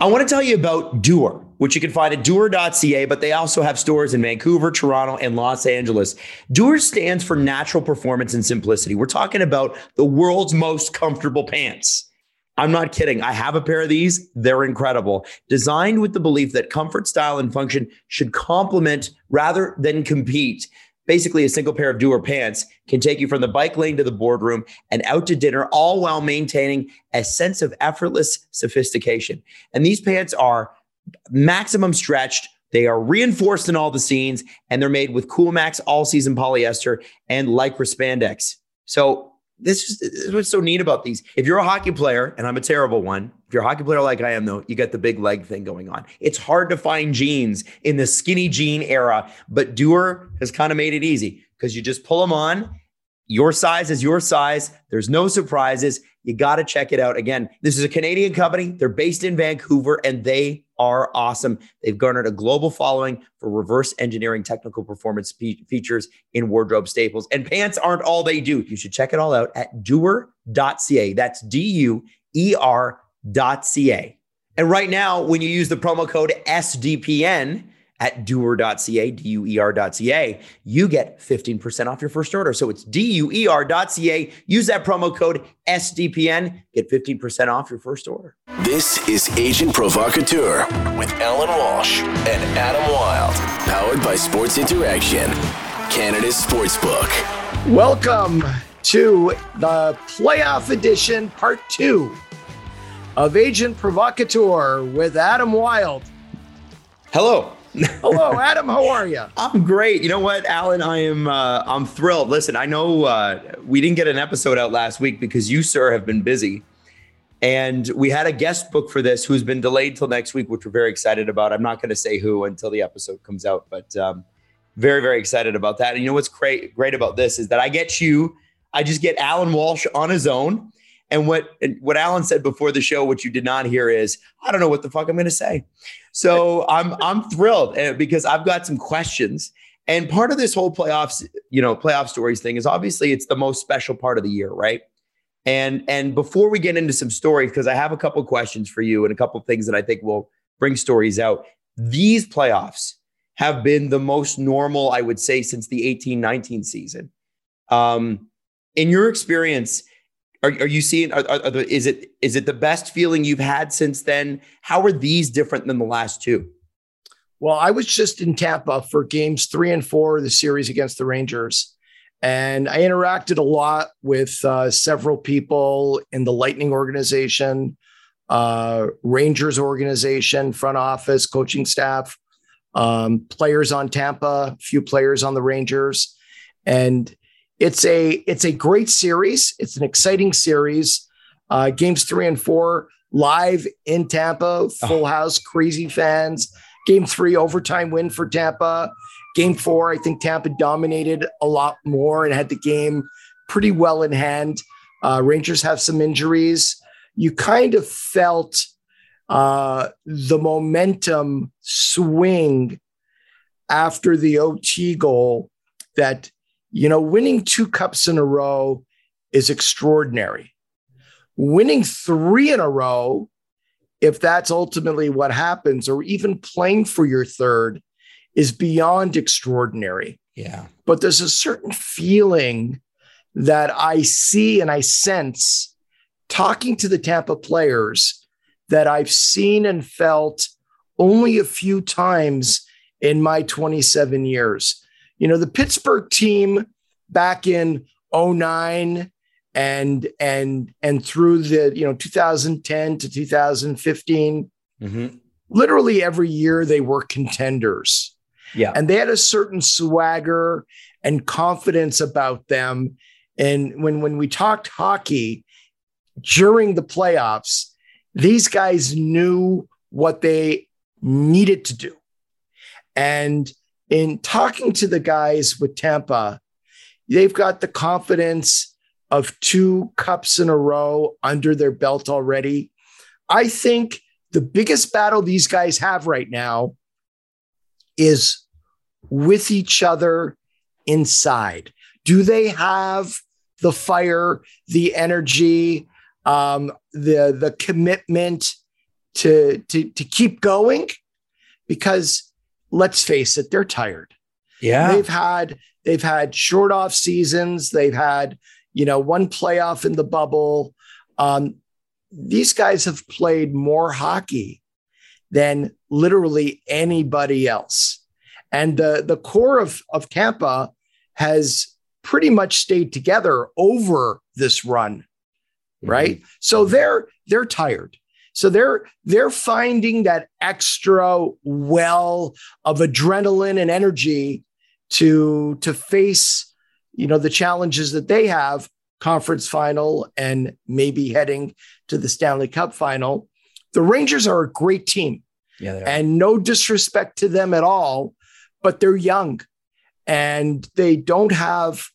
I want to tell you about Duer, which you can find at duer.ca, but they also have stores in Vancouver, Toronto, and Los Angeles. Duer stands for natural performance and simplicity. We're talking about the world's most comfortable pants. I'm not kidding. I have a pair of these. They're incredible. Designed with the belief that comfort, style, and function should complement rather than compete. Basically, a single pair of Duer pants can take you from the bike lane to the boardroom and out to dinner, all while maintaining a sense of effortless sophistication. And these pants are maximum stretched. They are reinforced in all the seams, and they're made with Coolmax all season polyester and lycra spandex. So this is, this is what's so neat about these. If you're a hockey player, and I'm a terrible one, if you're a hockey player like I am, though, you got the big leg thing going on. It's hard to find jeans in the skinny jean era, but Duer has kind of made it easy because you just pull them on. Your size is your size. There's no surprises. You got to check it out. Again, this is a Canadian company. They're based in Vancouver and they are awesome. They've garnered a global following for reverse engineering technical performance fe- features in wardrobe staples. And pants aren't all they do. You should check it all out at duer.ca. That's D U E R.ca. And right now, when you use the promo code SDPN, at duer.ca, D-U-E-R.ca, you get 15% off your first order. So it's D-U-E-R.ca. Use that promo code SDPN, get 15% off your first order. This is Agent Provocateur with Allan Walsh and Adam Wylde, powered by Sports Interaction, Canada's Sportsbook. Welcome to the playoff edition, part two of Agent Provocateur with Adam Wylde. Hello. Hello, Adam. How are you? I'm great. You know what, Allan? I am. Uh, I'm thrilled. Listen, I know uh, we didn't get an episode out last week because you, sir, have been busy, and we had a guest book for this who's been delayed till next week, which we're very excited about. I'm not going to say who until the episode comes out, but um, very, very excited about that. And you know what's great, great about this is that I get you. I just get Allan Walsh on his own. And what what Allan said before the show, what you did not hear is, I don't know what the fuck I'm going to say. So I'm I'm thrilled eh, because I've got some questions. And part of this whole playoffs, you know, playoff stories thing is obviously it's the most special part of the year, right? And and before we get into some stories, because I have a couple questions for you and a couple things that I think will bring stories out. These playoffs have been the most normal, I would say, since the 18-19 season. Um, in your experience, are, are you seeing? Are, are the, is it is it the best feeling you've had since then? How are these different than the last two? Well, I was just in Tampa for games three and four of the series against the Rangers. And I interacted a lot with uh, several people in the Lightning organization, uh, Rangers organization, front office, coaching staff, um, players on Tampa, a few players on the Rangers. And it's a it's a great series. It's an exciting series. Uh, games three and four live in Tampa, full oh. house, crazy fans. Game three overtime win for Tampa. Game four, I think Tampa dominated a lot more and had the game pretty well in hand. Uh, Rangers have some injuries. You kind of felt uh, the momentum swing after the OT goal that you know, winning two cups in a row is extraordinary. Winning three in a row, if that's ultimately what happens, or even playing for your third, is beyond extraordinary. Yeah. But there's a certain feeling that I see and I sense talking to the Tampa players that I've seen and felt only a few times in my 27 years. You know, the Pittsburgh team back in 09 and and and through the you know 2010 to 2015 mm-hmm. literally every year they were contenders. Yeah. And they had a certain swagger and confidence about them. And when when we talked hockey during the playoffs these guys knew what they needed to do. And in talking to the guys with Tampa, they've got the confidence of two cups in a row under their belt already. I think the biggest battle these guys have right now is with each other inside. Do they have the fire, the energy, um, the the commitment to, to, to keep going because let's face it, they're tired. Yeah. They've had they've had short off seasons. They've had, you know, one playoff in the bubble. Um, these guys have played more hockey than literally anybody else. And the, the core of, of Tampa has pretty much stayed together over this run. Right. Mm-hmm. So they're they're tired. So they're they're finding that extra well of adrenaline and energy to to face you know the challenges that they have conference final and maybe heading to the Stanley Cup final. The Rangers are a great team. Yeah, and no disrespect to them at all, but they're young and they don't have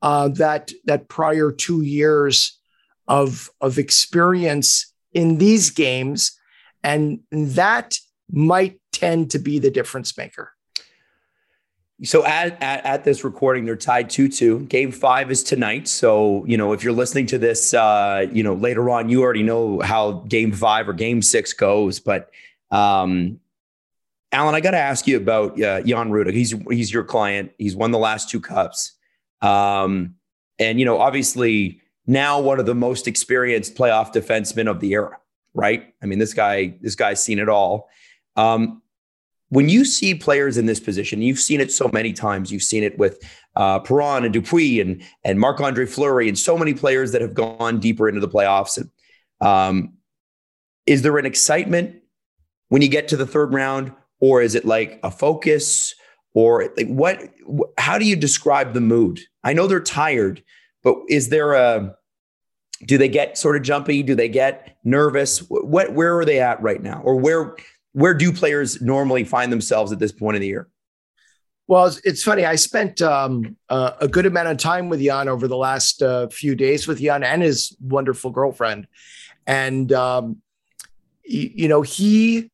uh, that that prior two years of of experience in these games, and that might tend to be the difference maker. So at, at, at, this recording, they're tied 2 2. Game five is tonight. So, you know, if you're listening to this, uh, you know, later on, you already know how game five or game six goes. But, um, Allan, I got to ask you about uh, Jan Rutta. He's, he's your client. He's won the last two cups. Um, and, you know, obviously now one of the most experienced playoff defensemen of the era, right? I mean, this guy, this guy's seen it all. Um, when you see players in this position, you've seen it so many times. You've seen it with uh, Perron and Dupuis and and Marc Andre Fleury and so many players that have gone deeper into the playoffs. And um, is there an excitement when you get to the third round, or is it like a focus, or like what? How do you describe the mood? I know they're tired, but is there a do they get sort of jumpy? Do they get nervous? What where are they at right now, or where where do players normally find themselves at this point in the year? Well, it's, funny. I spent um, uh, a good amount of time with Jan over the last uh, few days with Jan and his wonderful girlfriend, and um, y- you know he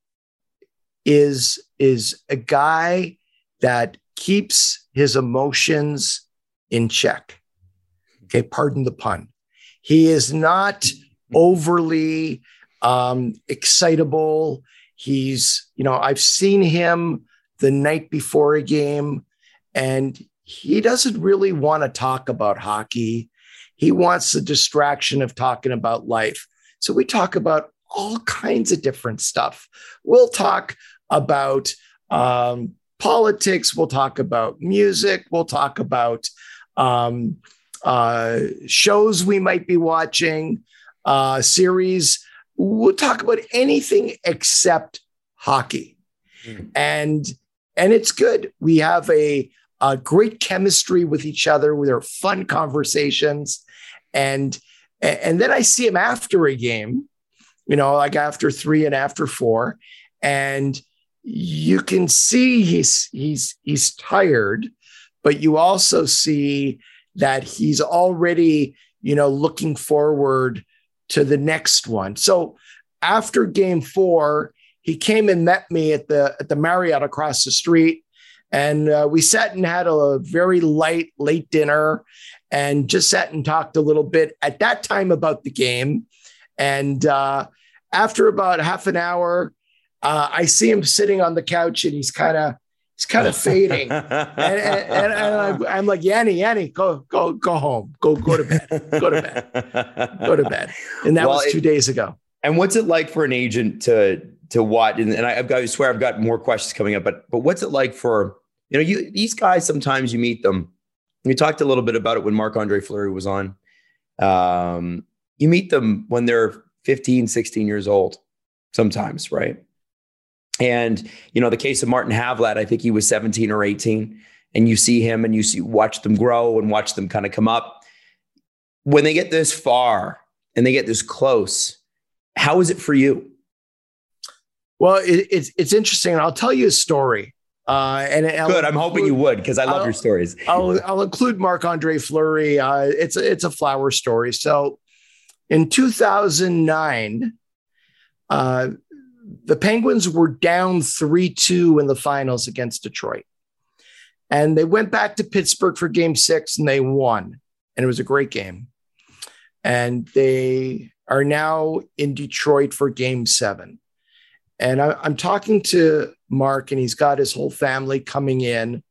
is is a guy that keeps his emotions in check. Okay, pardon the pun. He is not overly um, excitable. He's, you know, I've seen him the night before a game, and he doesn't really want to talk about hockey. He wants the distraction of talking about life. So we talk about all kinds of different stuff. We'll talk about um, politics. We'll talk about music. We'll talk about um, uh, shows we might be watching, uh, series we'll talk about anything except hockey. Mm. And and it's good. We have a, a great chemistry with each other. Our fun conversations, and and then I see him after a game, you know, like after three and after four, and you can see he's he's he's tired, but you also see that he's already you know looking forward to the next one. So after game four, he came and met me at the at the Marriott across the street, and uh, we sat and had a very light late dinner, and just sat and talked a little bit at that time about the game. And uh, after about half an hour, uh, I see him sitting on the couch, and he's kind of he's kind of fading. and, and, and, I'm like, Yanni, Yanni, go, go, go home. Go, go to bed. Go to bed. Go to bed. And that well, was two it, days ago. And what's it like for an agent to to watch? And, and I, have got, I swear I've got more questions coming up, but but what's it like for you know you these guys? Sometimes you meet them. We talked a little bit about it when Marc Andre Fleury was on. Um, you meet them when they're 15, 16 years old, sometimes, right? And you know, the case of Martin Havlat, I think he was 17 or 18, and you see him and you see watch them grow and watch them kind of come up. When they get this far and they get this close, how is it for you? Well, it, it's it's interesting. I'll tell you a story. Uh, and I'll good. I'm hoping you would because I love I'll, your stories. I'll I'll include Marc Andre Fleury. Uh, it's a, it's a flower story. So, in 2009, uh, the Penguins were down 3 2 in the finals against Detroit. And they went back to Pittsburgh for game six and they won. And it was a great game. And they are now in Detroit for game seven. And I, am talking to Marc, and he's got his whole family coming in,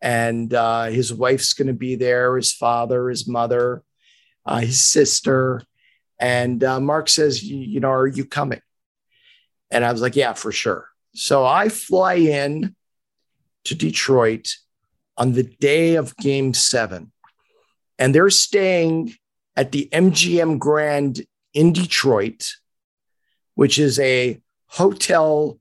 and uh, his wife's going to be there, his father, his mother, uh, his sister. And uh, Marc says, You know, are you coming? And I was like, Yeah, for sure. So I fly in to Detroit on the day of game seven, and they're staying at the MGM Grand in Detroit, which is a hotel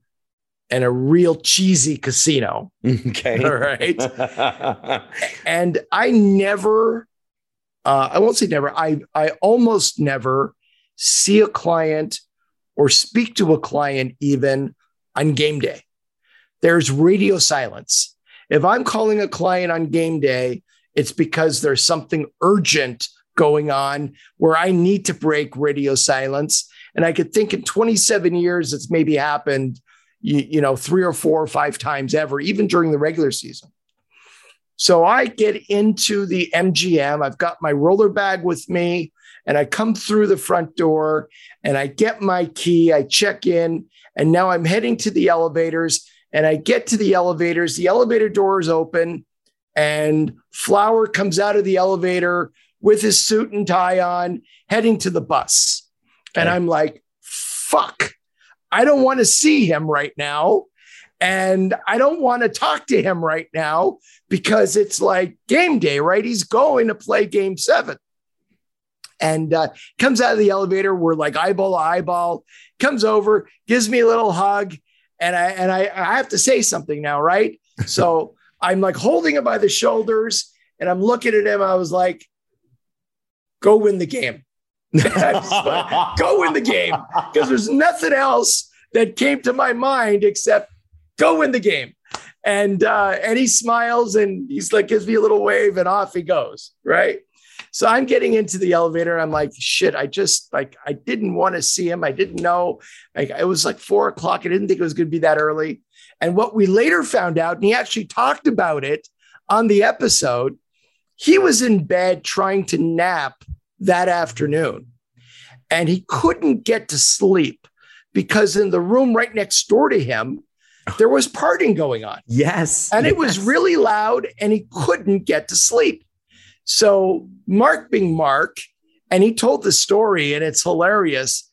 and a real cheesy casino. Okay. All right. and I never, uh, I won't say never, I, I almost never see a client or speak to a client even on game day. There's radio silence. If I'm calling a client on game day, it's because there's something urgent going on where I need to break radio silence. And I could think in 27 years, it's maybe happened, you, you know, three or four or five times ever, even during the regular season. So I get into the MGM. I've got my roller bag with me and I come through the front door and I get my key. I check in and now I'm heading to the elevators and I get to the elevators. The elevator doors open and Flower comes out of the elevator with his suit and tie on, heading to the bus. And I'm like, fuck, I don't want to see him right now. And I don't want to talk to him right now because it's like game day, right? He's going to play game seven. And uh, comes out of the elevator. We're like eyeball to eyeball. Comes over, gives me a little hug, and I and I, I have to say something now, right? so I'm like holding him by the shoulders, and I'm looking at him. I was like, go win the game. like, go win the game because there's nothing else that came to my mind except go win the game. And uh, and he smiles and he's like gives me a little wave and off he goes. Right. So I'm getting into the elevator. I'm like, shit, I just like I didn't want to see him. I didn't know. Like it was like four o'clock. I didn't think it was gonna be that early. And what we later found out, and he actually talked about it on the episode, he was in bed trying to nap that afternoon and he couldn't get to sleep because in the room right next door to him, there was partying going on. Yes. And yes. it was really loud and he couldn't get to sleep. So, Marc being Marc, and he told the story, and it's hilarious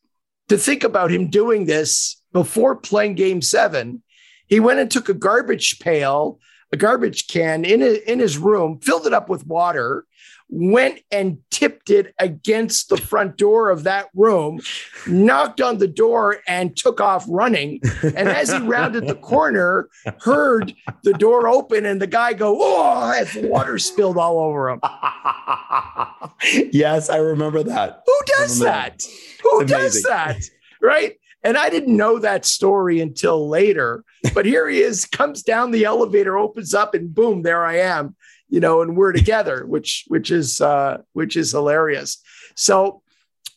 to think about him doing this before playing game seven. He went and took a garbage pail a garbage can in, a, in his room, filled it up with water, went and tipped it against the front door of that room, knocked on the door, and took off running. And as he rounded the corner, heard the door open and the guy go, Oh, water spilled all over him. yes, I remember that. Who does that? that? Who does that? Right. And I didn't know that story until later. But here he is, comes down the elevator, opens up, and boom, there I am, you know, and we're together, which which is uh, which is hilarious. So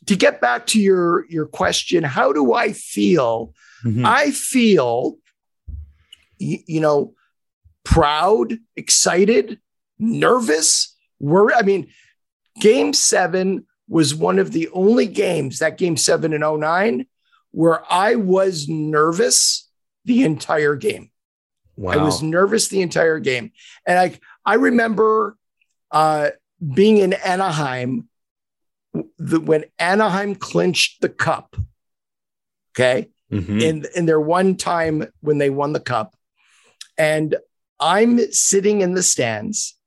to get back to your your question, how do I feel? Mm-hmm. I feel, you, you know, proud, excited, nervous. Worried. I mean, game seven was one of the only games that game seven in 09 where I was nervous the entire game. Wow. I was nervous the entire game. And I I remember uh, being in Anaheim the, when Anaheim clinched the cup. Okay. Mm-hmm. In in their one time when they won the cup. And I'm sitting in the stands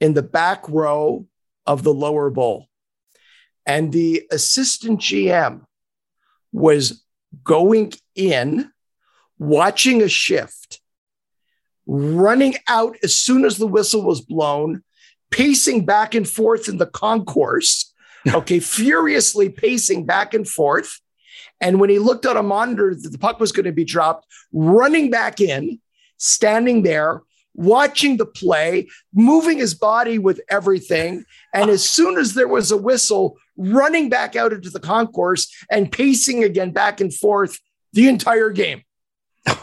in the back row of the lower bowl. And the assistant GM was going in, watching a shift, running out as soon as the whistle was blown, pacing back and forth in the concourse, okay, furiously pacing back and forth. And when he looked at a monitor that the puck was going to be dropped, running back in, standing there, watching the play, moving his body with everything. And as soon as there was a whistle, running back out into the concourse and pacing again back and forth the entire game.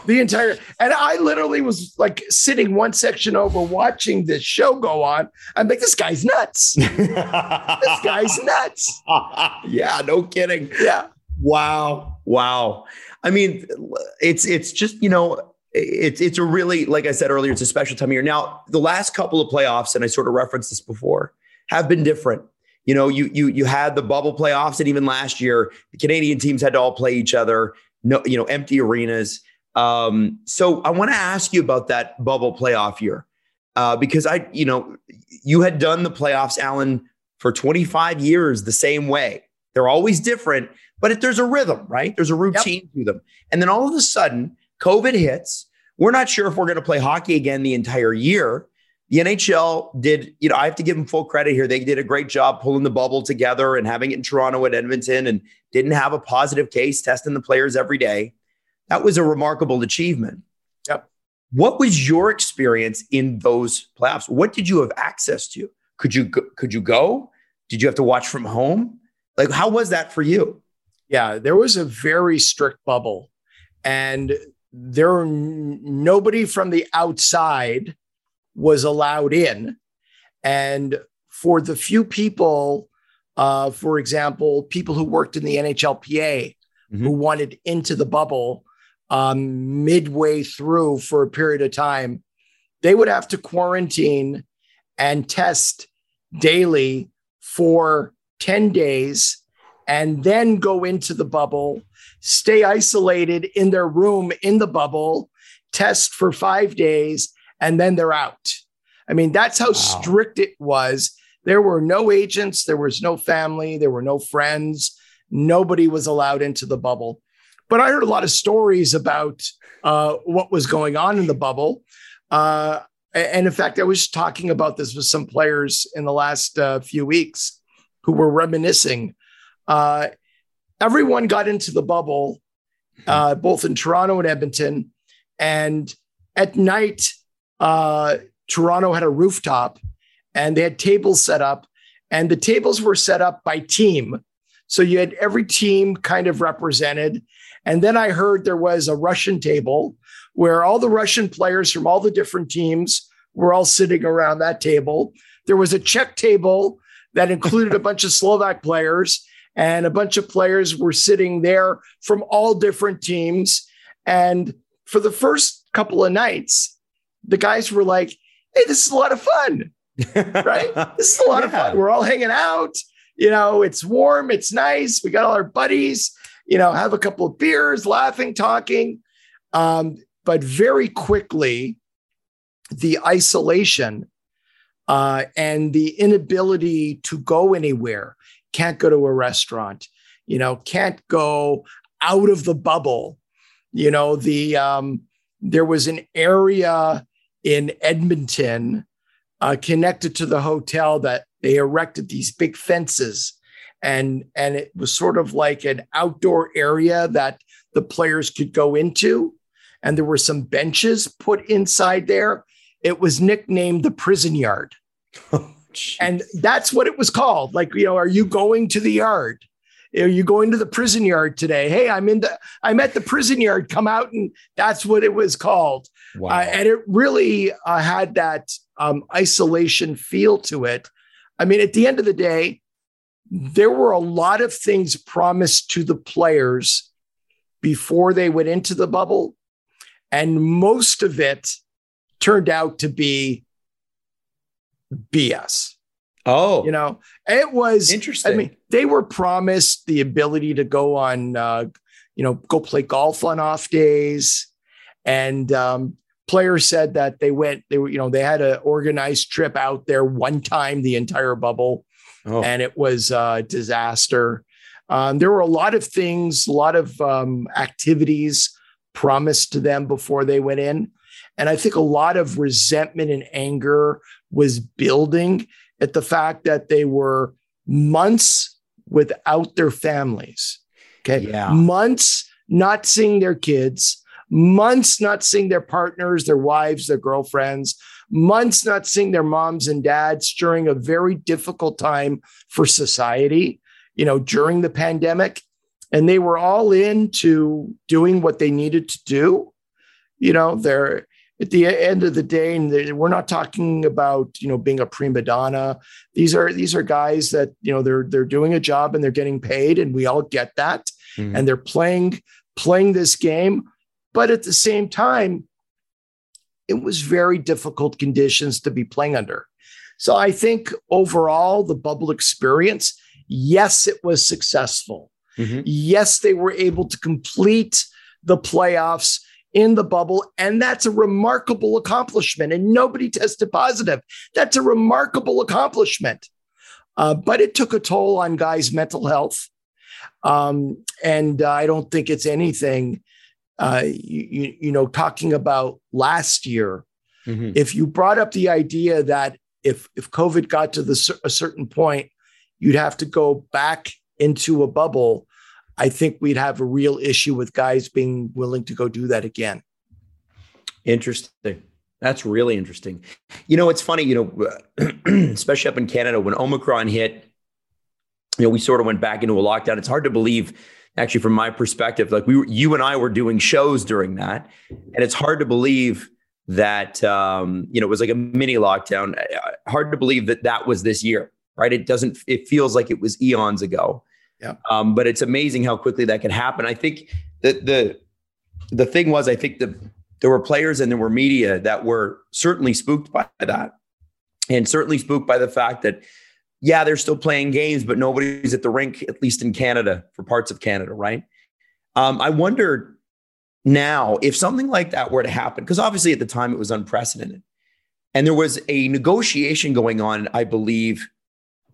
The entire, and I literally was like sitting one section over watching this show go on. I'm like, this guy's nuts. this guy's nuts. yeah, no kidding. Yeah. Wow. Wow. I mean, it's it's just you know it's it's a really like I said earlier, it's a special time of year. Now, the last couple of playoffs, and I sort of referenced this before, have been different. You know, you you you had the bubble playoffs, and even last year, the Canadian teams had to all play each other. No, you know, empty arenas. Um, so I want to ask you about that bubble playoff year uh, because I, you know, you had done the playoffs, Allan, for 25 years the same way. They're always different, but it, there's a rhythm, right? There's a routine yep. to them. And then all of a sudden, COVID hits. We're not sure if we're going to play hockey again the entire year. The NHL did, you know, I have to give them full credit here. They did a great job pulling the bubble together and having it in Toronto and Edmonton and didn't have a positive case testing the players every day. That was a remarkable achievement. Yep. What was your experience in those playoffs? What did you have access to? Could you go, could you go? Did you have to watch from home? Like how was that for you? Yeah, there was a very strict bubble and there nobody from the outside was allowed in and for the few people uh, for example people who worked in the nhlpa mm-hmm. who wanted into the bubble um, midway through for a period of time they would have to quarantine and test daily for 10 days and then go into the bubble stay isolated in their room in the bubble, test for five days, and then they're out. I mean, that's how wow. strict it was. There were no agents, there was no family, there were no friends. Nobody was allowed into the bubble. But I heard a lot of stories about uh, what was going on in the bubble. Uh, and in fact, I was talking about this with some players in the last uh, few weeks who were reminiscing. Uh, everyone got into the bubble, uh, both in Toronto and Edmonton. And at night, uh, Toronto had a rooftop and they had tables set up, and the tables were set up by team. So you had every team kind of represented. And then I heard there was a Russian table where all the Russian players from all the different teams were all sitting around that table. There was a Czech table that included a bunch of Slovak players and a bunch of players were sitting there from all different teams. And for the first couple of nights, the guys were like, hey, this is a lot of fun. right? This is a lot yeah. of fun. We're all hanging out. You know, it's warm, it's nice. We got all our buddies, you know, have a couple of beers, laughing, talking. Um, but very quickly, the isolation uh, and the inability to go anywhere can't go to a restaurant, you know, can't go out of the bubble. You know, the um, there was an area in Edmonton uh, connected to the hotel that they erected these big fences and and it was sort of like an outdoor area that the players could go into and there were some benches put inside there it was nicknamed the prison yard and that's what it was called. Like, you know, are you going to the yard? Are you going to the prison yard today? Hey, I'm in the, I'm at the prison yard. Come out, and that's what it was called. Wow. Uh, and it really uh, had that um, isolation feel to it. I mean, at the end of the day, there were a lot of things promised to the players before they went into the bubble, and most of it turned out to be BS. Oh, you know, it was interesting. I mean, they were promised the ability to go on, uh, you know, go play golf on off days, and um, players said that they went. They were, you know, they had an organized trip out there one time the entire bubble, oh. and it was a disaster. Um, there were a lot of things, a lot of um, activities promised to them before they went in. And I think a lot of resentment and anger was building at the fact that they were months without their families. Okay. Yeah. Months not seeing their kids, months not seeing their partners, their wives, their girlfriends, months not seeing their moms and dads during a very difficult time for society, you know, during the pandemic. And they were all into doing what they needed to do. You know, they're at the end of the day, and we're not talking about you know being a prima donna. These are these are guys that you know they're they're doing a job and they're getting paid, and we all get that. Mm-hmm. And they're playing playing this game. But at the same time, it was very difficult conditions to be playing under. So I think overall, the bubble experience, yes, it was successful. Mm-hmm. Yes, they were able to complete the playoffs in the bubble. And that's a remarkable accomplishment. And nobody tested positive. That's a remarkable accomplishment. Uh, but it took a toll on guys' mental health. Um, and uh, I don't think it's anything, uh, you, you, know, talking about last year. Mm-hmm. If you brought up the idea that if, if COVID got to the, a certain point, you'd have to go back into a bubble. I think we'd have a real issue with guys being willing to go do that again. Interesting. That's really interesting. You know, it's funny, you know, especially up in Canada, when Omicron hit, you know, we sort of went back into a lockdown. It's hard to believe, actually, from my perspective, like we were, you and I were doing shows during that. And it's hard to believe that, um, you know, it was like a mini lockdown. Uh, hard to believe that that was this year, right? It doesn't, it feels like it was eons ago. Yeah. Um, but it's amazing how quickly that can happen. I think that the, the thing was, I think the, there were players and there were media that were certainly spooked by that and certainly spooked by the fact that yeah they're still playing games but nobody's at the rink at least in canada for parts of canada right um, i wonder now if something like that were to happen because obviously at the time it was unprecedented and there was a negotiation going on i believe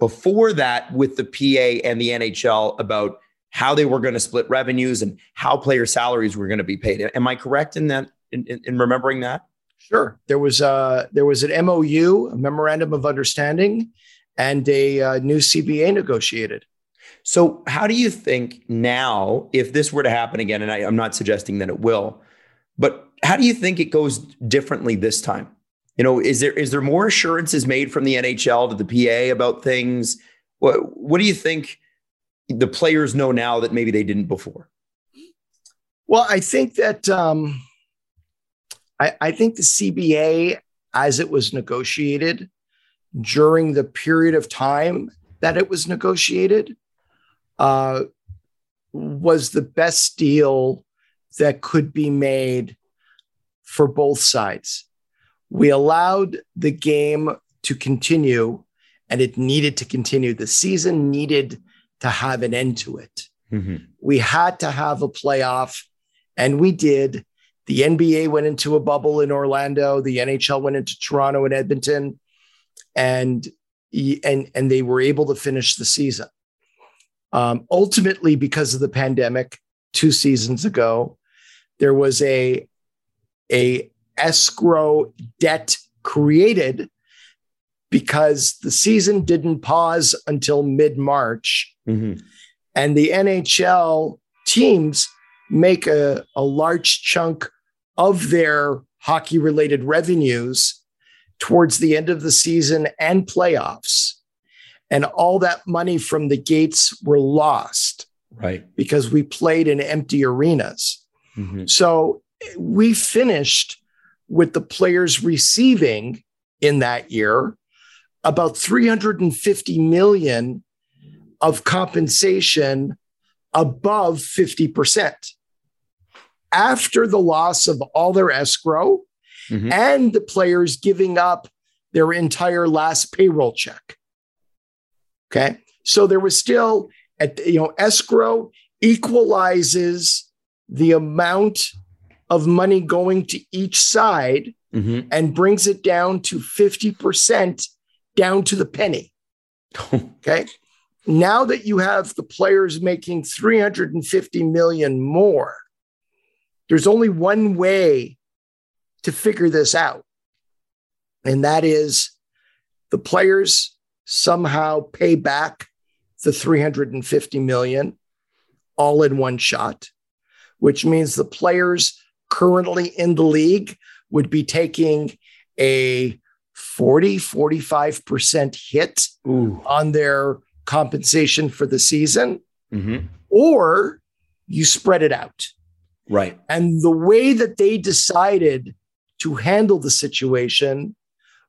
before that with the pa and the nhl about how they were going to split revenues and how player salaries were going to be paid am i correct in that in, in, in remembering that? Sure. There was a there was an MOU, a memorandum of understanding, and a uh, new CBA negotiated. So, how do you think now, if this were to happen again, and I, I'm not suggesting that it will, but how do you think it goes differently this time? You know, is there is there more assurances made from the NHL to the PA about things? What what do you think the players know now that maybe they didn't before? Well, I think that um, I, I think the CBA, as it was negotiated during the period of time that it was negotiated, uh, was the best deal that could be made for both sides. We allowed the game to continue, and it needed to continue. The season needed to have an end to it. Mm-hmm. We had to have a playoff, and we did. The NBA went into a bubble in Orlando. The NHL went into Toronto and Edmonton, and and and they were able to finish the season. Um, ultimately, because of the pandemic, two seasons ago, there was a a escrow debt created because the season didn't pause until mid March, mm-hmm. and the NHL teams make a, a large chunk of their hockey related revenues towards the end of the season and playoffs. And all that money from the gates were lost. Right. Because we played in empty arenas. Mm-hmm. So we finished with the players receiving in that year about 350 million of compensation above 50% after the loss of all their escrow mm-hmm. and the players giving up their entire last payroll check. Okay. So there was still, at, you know, escrow equalizes the amount of money going to each side mm-hmm. and brings it down to 50% down to the penny. okay. Now that you have the players making 350 million more, there's only one way to figure this out, and that is the players somehow pay back the 350 million all in one shot, which means the players currently in the league would be taking a 40, 45% hit Ooh. on their compensation for the season, mm-hmm. or you spread it out. Right. And the way that they decided to handle the situation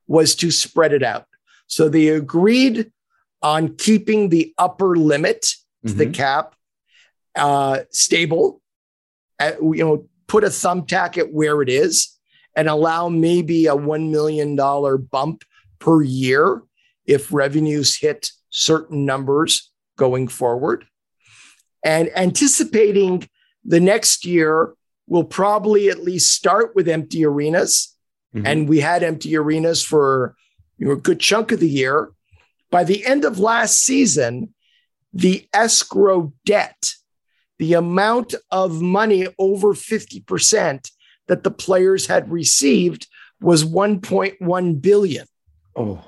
was to spread it out. So they agreed on keeping the upper limit mm-hmm. the cap uh, stable at, you know, put a thumbtack at where it is and allow maybe a $1 million bump per year if revenues hit certain numbers going forward. And anticipating the next year will probably at least start with empty arenas. Mm-hmm. And we had empty arenas for you know, a good chunk of the year. By the end of last season, the escrow debt, the amount of money over 50% that the players had received was 1.1 billion. Oh.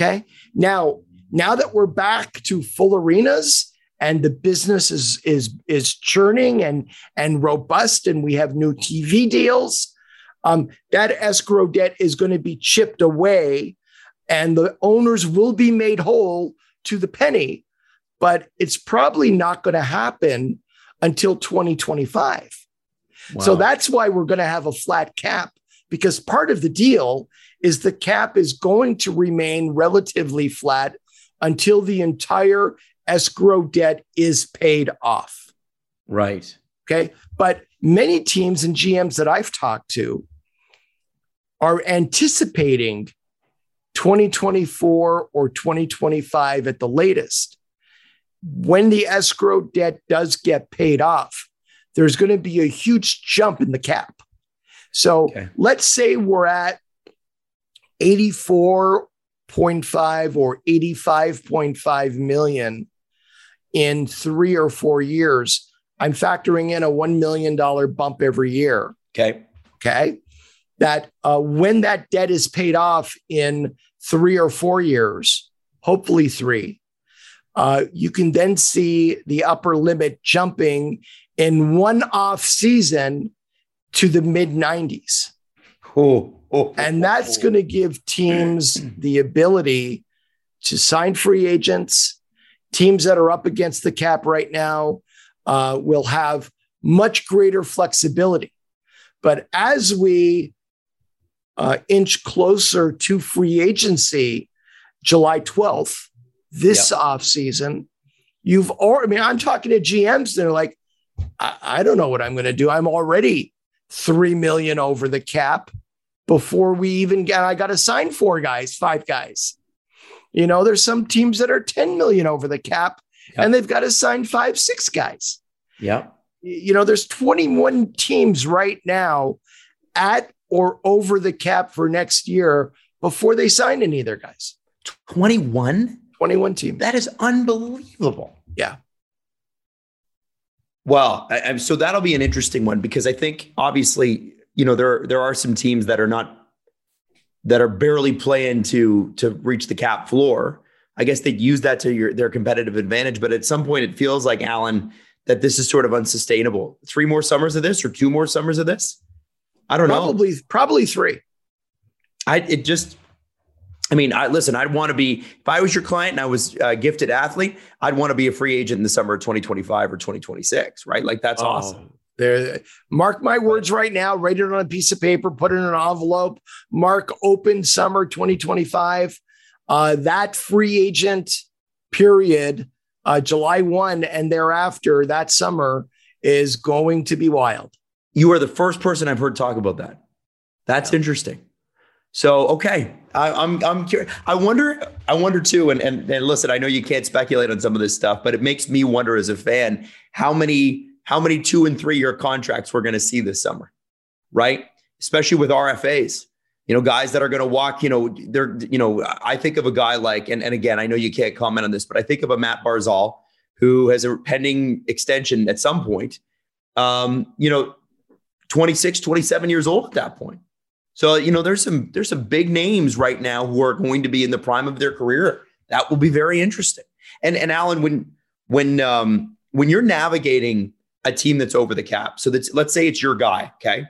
Okay. Now, now that we're back to full arenas and the business is is is churning and and robust and we have new TV deals, um, that escrow debt is going to be chipped away and the owners will be made whole to the penny, but it's probably not going to happen until 2025. Wow. So that's why we're going to have a flat cap because part of the deal is the cap is going to remain relatively flat until the entire escrow debt is paid off. Right. Okay. But many teams and GMs that I've talked to are anticipating 2024 or 2025 at the latest. When the escrow debt does get paid off, there's going to be a huge jump in the cap. So okay. let's say we're at 84.5 or 85.5 million in three or four years. I'm factoring in a $1 million bump every year. Okay. Okay. That uh, when that debt is paid off in three or four years, hopefully three, uh, you can then see the upper limit jumping in one off season to the mid 90s. Oh, oh, and that's oh. going to give teams the ability to sign free agents. Teams that are up against the cap right now uh, will have much greater flexibility. But as we uh, inch closer to free agency, July 12th, this yep. off season, you've already, I mean, I'm talking to GMs, they're like, I, I don't know what I'm going to do. I'm already 3 million over the cap before we even get, I got to sign four guys, five guys. You know, there's some teams that are 10 million over the cap yep. and they've got to sign five, six guys. Yeah. You know, there's 21 teams right now at or over the cap for next year before they sign any of their guys. 21? 21 teams. That is unbelievable. Yeah. Well, I, so that'll be an interesting one because I think obviously, you know, there there are some teams that are not that are barely playing to to reach the cap floor. I guess they use that to your their competitive advantage, but at some point it feels like Allan that this is sort of unsustainable. Three more summers of this or two more summers of this? I don't probably, know. Probably probably three. I it just I mean, I listen, I'd want to be, if I was your client and I was a gifted athlete, I'd want to be a free agent in the summer of 2025 or 2026, right? Like that's oh, awesome. There, mark my words right now, write it on a piece of paper, put it in an envelope, mark open summer 2025. Uh, that free agent period, uh, July 1 and thereafter, that summer is going to be wild. You are the first person I've heard talk about that. That's yeah. interesting. So okay, I, am I'm, I'm curious. I wonder I wonder too. And, and and listen, I know you can't speculate on some of this stuff, but it makes me wonder as a fan how many how many two and three year contracts we're going to see this summer, right? Especially with RFAs. You know, guys that are going to walk. You know, they're you know. I think of a guy like, and and again, I know you can't comment on this, but I think of a Matt Barzal who has a pending extension at some point. Um, you know, 26, 27 years old at that point. So, you know, there's some there's some big names right now who are going to be in the prime of their career. That will be very interesting. And and Alan, when when um when you're navigating a team that's over the cap, so that's let's say it's your guy, okay?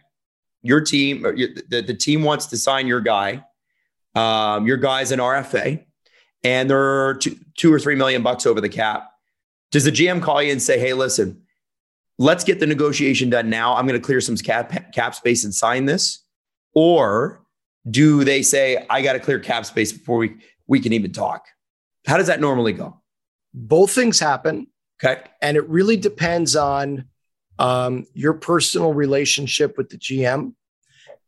Your team, the, the team wants to sign your guy. Um, your guy's an RFA, and they're two, two or three million bucks over the cap. Does the GM call you and say, "Hey, listen, let's get the negotiation done now. I'm going to clear some cap cap space and sign this," Or do they say, I got to clear cap space before we, we can even talk? How does that normally go? Both things happen. Okay. And it really depends on um, your personal relationship with the GM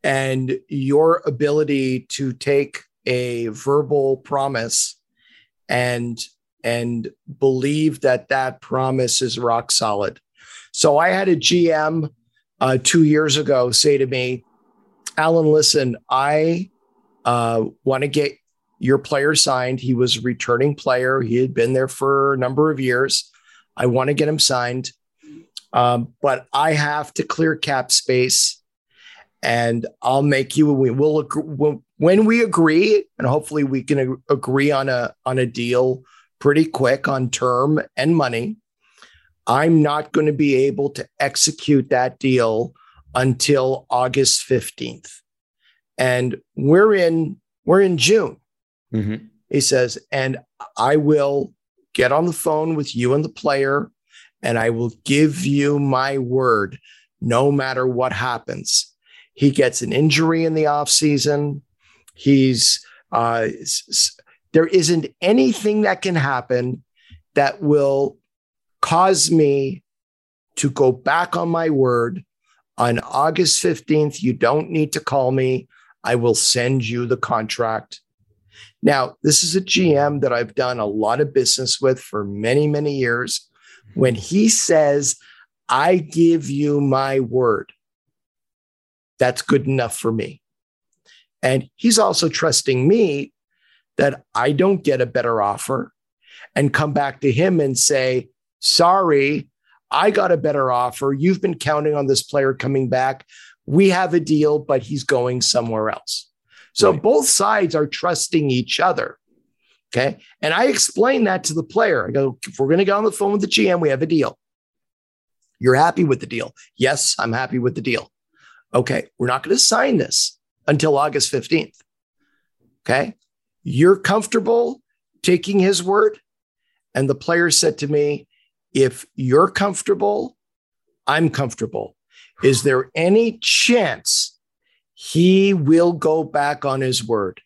and your ability to take a verbal promise and and believe that that promise is rock solid. So I had a GM uh, two years ago say to me, Allan, listen, I uh, want to get your player signed. He was a returning player. He had been there for a number of years. I want to get him signed. Um, but I have to clear cap space and I'll make you, we will, when we agree, and hopefully we can agree on a, on a deal pretty quick on term and money. I'm not going to be able to execute that deal until August 15th. And we're in, we're in June. Mm-hmm. He says, and I will get on the phone with you and the player, and I will give you my word no matter what happens. He gets an injury in the offseason. He's, uh, there isn't anything that can happen that will cause me to go back on my word on August 15th. You don't need to call me. I will send you the contract now, this is a GM that I've done a lot of business with for many, many years. When he says, I give you my word, that's good enough for me. And he's also trusting me that I don't get a better offer and come back to him and say, Sorry, I got a better offer. You've been counting on this player coming back. We have a deal, but he's going somewhere else. So right. both sides are trusting each other. Okay. And I explain that to the player. I go, if we're going to get on the phone with the GM, we have a deal. You're happy with the deal. Yes, I'm happy with the deal. Okay. We're not going to sign this until August 15th. Okay. You're comfortable taking his word. And the player said to me, if you're comfortable, I'm comfortable. Is there any chance he will go back on his word.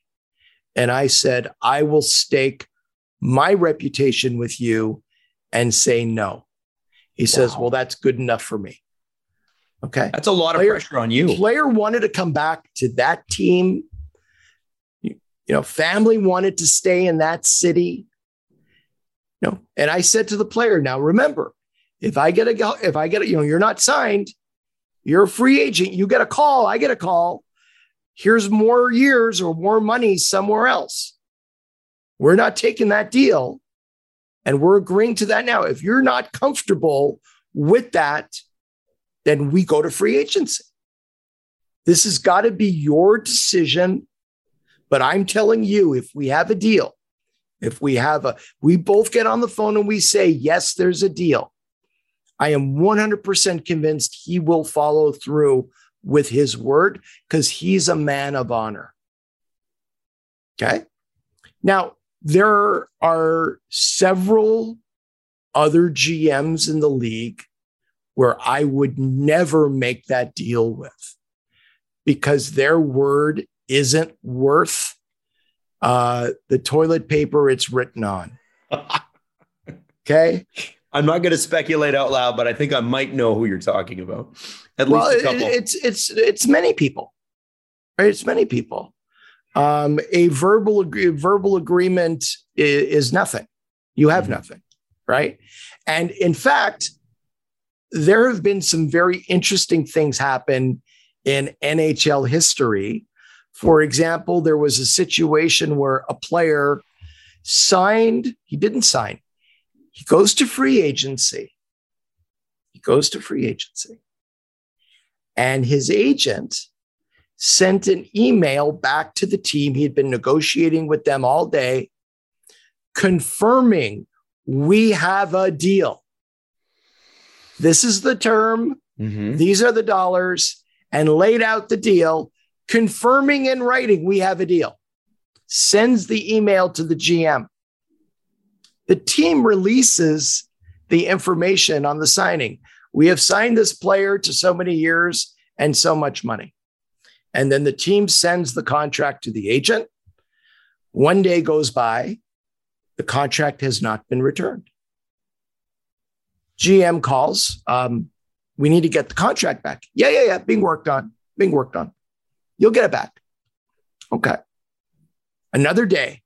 And I said, I will stake my reputation with you and say no. He wow. says, Well, that's good enough for me. Okay. That's a lot player, of pressure on you. Player wanted to come back to that team. You, you know, family wanted to stay in that city. You know, and I said to the player, now remember, if I get a if I get a, you know, you're not signed, you're a free agent. You get a call. I get a call. Here's more years or more money somewhere else. We're not taking that deal. And we're agreeing to that now. If you're not comfortable with that, then we go to free agency. This has got to be your decision. But I'm telling you, if we have a deal, if we have a, we both get on the phone and we say, yes, there's a deal. I am 100% convinced he will follow through with his word because he's a man of honor. Okay. Now, there are several other GMs in the league where I would never make that deal with because their word isn't worth uh, the toilet paper it's written on. Okay. I'm not going to speculate out loud, but I think I might know who you're talking about. At well, least a couple. it's it's it's many people, right? It's many people. Um, a verbal agree, verbal agreement is, is nothing. You have mm-hmm. nothing, right? And in fact, there have been some very interesting things happen in NHL history. For example, there was a situation where a player signed, he didn't sign, he goes to free agency. He goes to free agency. And his agent sent an email back to the team. He had been negotiating with them all day, confirming we have a deal. This is the term. Mm-hmm. These are the dollars, and laid out the deal, confirming in writing we have a deal. Sends the email to the GM the team releases the information on the signing. We have signed this player to so many years and so much money. And then the team sends the contract to the agent. One day goes by, the contract has not been returned. GM calls. Um, we need to get the contract back. Yeah, yeah, yeah. Being worked on, being worked on. You'll get it back. Okay. Another day.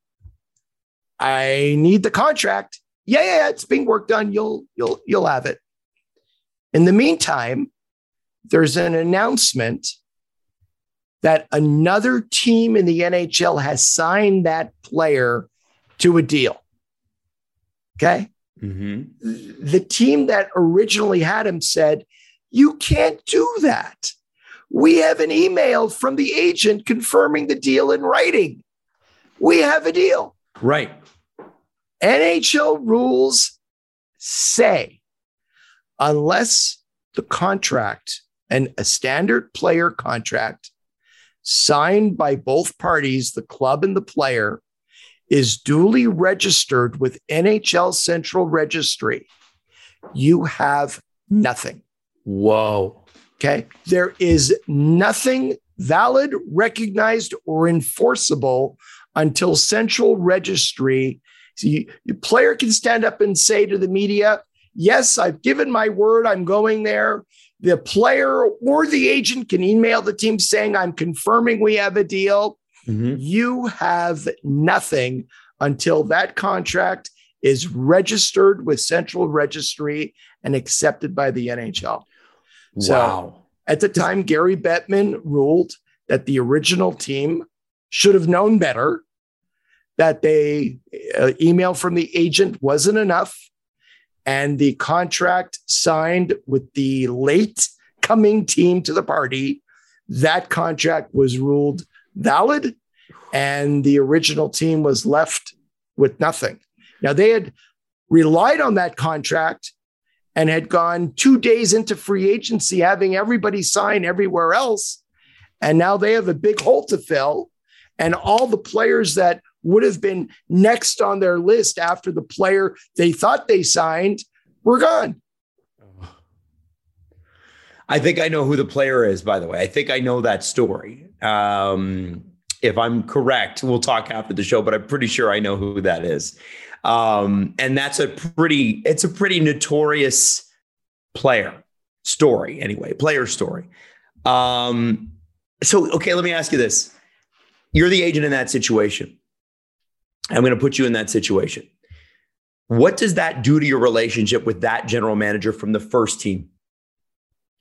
I need the contract. Yeah, yeah, yeah. It's being worked on. You'll, you'll, you'll have it. In the meantime, there's an announcement that another team in the NHL has signed that player to a deal. Okay. Mm-hmm. The team that originally had him said, You can't do that. We have an email from the agent confirming the deal in writing. We have a deal. Right. NHL rules say unless the contract and a standard player contract signed by both parties, the club and the player, is duly registered with NHL Central Registry, you have nothing. Whoa. Okay. There is nothing valid, recognized, or enforceable until Central Registry. So you, your player can stand up and say to the media, Yes, I've given my word, I'm going there. The player or the agent can email the team saying, I'm confirming we have a deal. Mm-hmm. You have nothing until that contract is registered with Central Registry and accepted by the NHL. Wow. So at the time, Gary Bettman ruled that the original team should have known better, that they uh, email from the agent wasn't enough, and the contract signed with the late coming team to the party, that contract was ruled valid, and the original team was left with nothing. Now, they had relied on that contract and had gone two days into free agency, having everybody sign everywhere else. And now they have a big hole to fill. And all the players that would have been next on their list after the player they thought they signed were gone. I think I know who the player is, by the way. I think I know that story. Um, if I'm correct, we'll talk after the show, but I'm pretty sure I know who that is. Um, and that's a pretty, it's a pretty notorious player story, anyway, player story. Um, so, okay, let me ask you this. You're the agent in that situation. I'm going to put you in that situation. What does that do to your relationship with that general manager from the first team?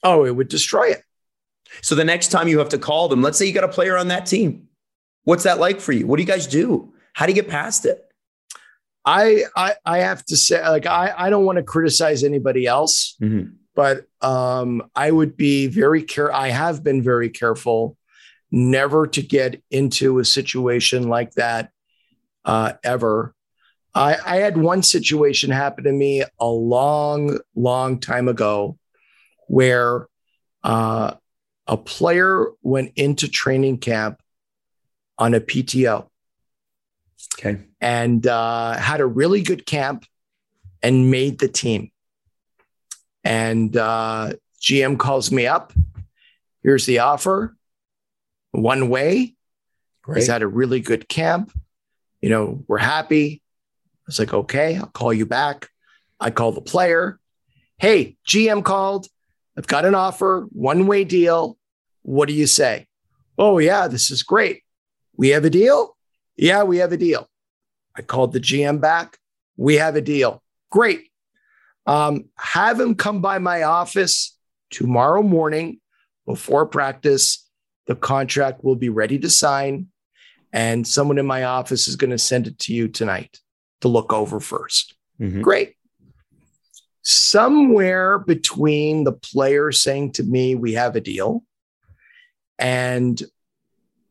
Oh, it would destroy it. So the next time you have to call them, let's say you got a player on that team What's that like for you? What do you guys do? How do you get past it? I I, I have to say, like, I, I don't want to criticize anybody else, mm-hmm. but um, I would be very care. I have been very careful never to get into a situation like that uh, ever. I, I had one situation happen to me a long, long time ago where uh, a player went into training camp on a PTO. Okay. And uh, had a really good camp and made the team. And uh, GM calls me up. Here's the offer. One way. Great. He's had a really good camp. You know, we're happy. I was like, okay, I'll call you back. I call the player. Hey, GM called. I've got an offer, one way deal. What do you say? Oh, yeah, this is great. We have a deal? Yeah, we have a deal. I called the GM back. We have a deal. Great. Um, have him come by my office tomorrow morning before practice. The contract will be ready to sign, and someone in my office is going to send it to you tonight to look over 1st mm-hmm. Great. Somewhere between the player saying to me, We have a deal, and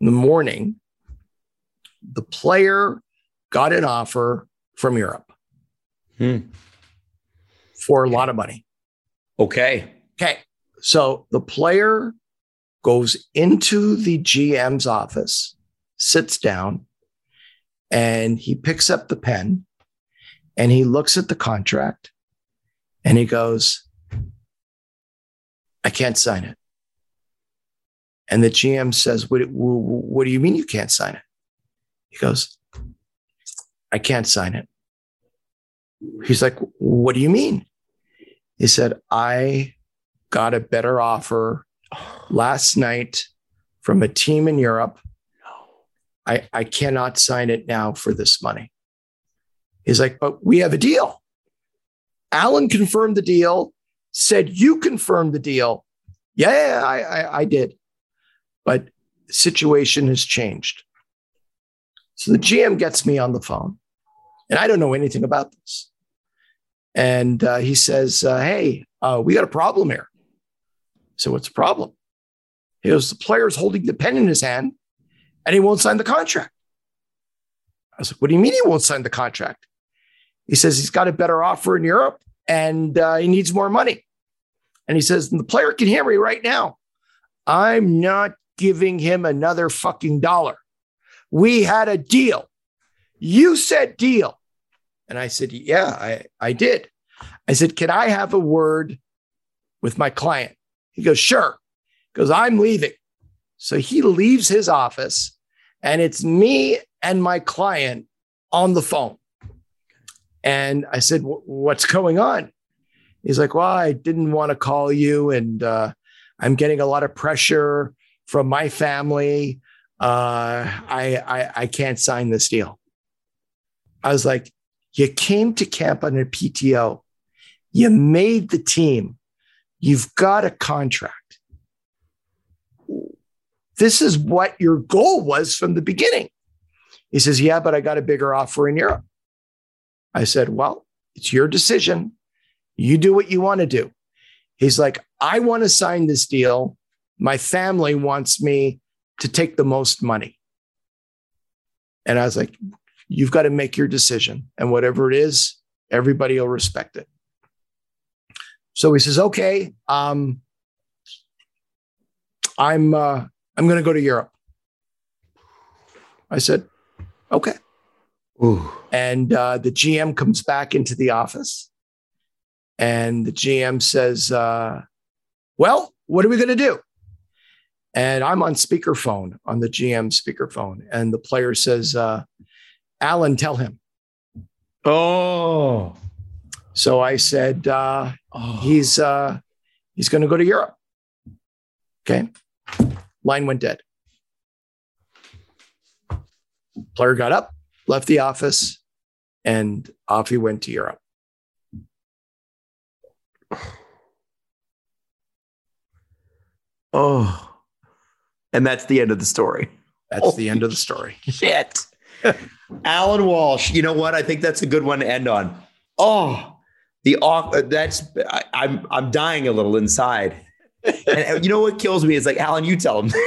the morning, the player got an offer from Europe hmm. for a lot of money. Okay. Okay. So the player goes into the GM's office, sits down, and he picks up the pen and he looks at the contract and he goes, I can't sign it. And the GM says, what, what do you mean you can't sign it? He goes, I can't sign it. He's like, What do you mean? He said, I got a better offer last night from a team in Europe. I, I cannot sign it now for this money. He's like, but we have a deal. Allan confirmed the deal, said you confirmed the deal. Yeah, I, I, I did. But the situation has changed. So the GM gets me on the phone, and I don't know anything about this. And uh, he says, uh, Hey, uh, we got a problem here. So, what's the problem? He goes, The player's holding the pen in his hand and he won't sign the contract. I was like, What do you mean he won't sign the contract? He says he's got a better offer in Europe and uh, he needs more money. And he says, The player can hear me right now. I'm not giving him another fucking dollar. We had a deal. You said deal. And I said, Yeah, I, I did. I said, Can I have a word with my client? He goes, Sure. Because I'm leaving. So he leaves his office, and it's me and my client on the phone. And I said, What's going on? He's like, Well, I didn't want to call you, and uh, I'm getting a lot of pressure from my family. Uh, I, I, I can't sign this deal. I was like, You came to camp on a PTO, you made the team, you've got a contract. This is what your goal was from the beginning. He says, Yeah, but I got a bigger offer in Europe. I said, Well, it's your decision. You do what you want to do. He's like, I want to sign this deal. My family wants me to take the most money. And I was like, You've got to make your decision. And whatever it is, everybody will respect it. So he says, Okay, um, I'm uh, I'm going to go to Europe. I said, okay. Ooh. And uh, the GM comes back into the office and the GM says, uh, well, what are we going to do? And I'm on speakerphone on the GM speakerphone. And the player says, uh, Allan, tell him. Oh. So I said, uh, oh. he's, uh, he's going to go to Europe. Okay. Line went dead. Player got up, left the office, and off he went to Europe. Oh, and that's the end of the story. That's oh, the end of the story. Shit. Allan Walsh, you know what? I think that's a good one to end on. Oh, the uh, that's I, I'm I'm dying a little inside and you know what kills me is like, Allan, you tell him.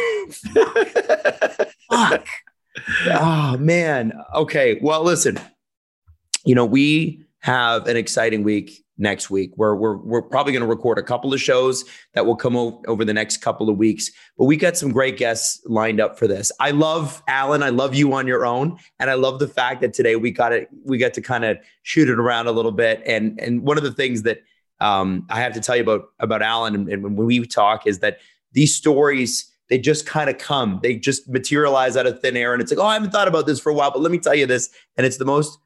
Fuck. Oh man. Okay. Well, listen. You know, we have an exciting week next week. We're we're we're probably going to record a couple of shows that will come o- over the next couple of weeks. But we got some great guests lined up for this. I love Allan. I love you on your own, and I love the fact that today we got it. We got to kind of shoot it around a little bit. And and one of the things that um, I have to tell you about about Allan and, and when we talk is that these stories they just kind of come. They just materialize out of thin air and it's like oh I haven't thought about this for a while but let me tell you this. And it's the most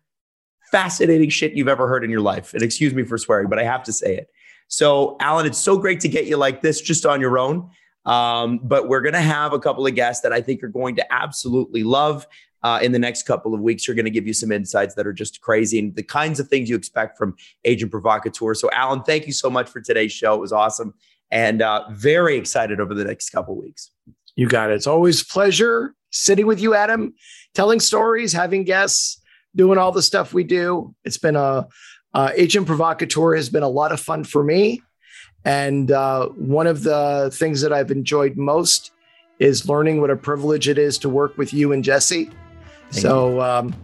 fascinating shit you've ever heard in your life. And excuse me for swearing but I have to say it. So Allan it's so great to get you like this just on your own. Um, but we're going to have a couple of guests that I think are going to absolutely love uh, in the next couple of weeks. You're going to give you some insights that are just crazy and the kinds of things you expect from Agent Provocateur. So, Allan, thank you so much for today's show. It was awesome and uh, very excited over the next couple of weeks. You got it. It's always pleasure sitting with you, Adam, telling stories, having guests, doing all the stuff we do. It's been a uh, Agent Provocateur has been a lot of fun for me. And uh, one of the things that I've enjoyed most is learning what a privilege it is to work with you and Jesse so, um,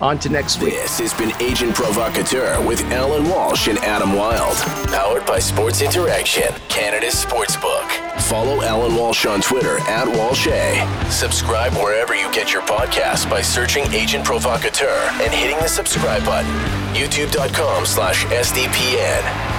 on to next week. This has been Agent Provocateur with Allan Walsh and Adam Wylde. Powered by Sports Interaction, Canada's sportsbook. Follow Allan Walsh on Twitter at walsha. Subscribe wherever you get your podcast by searching Agent Provocateur and hitting the subscribe button. YouTube.com slash SDPN.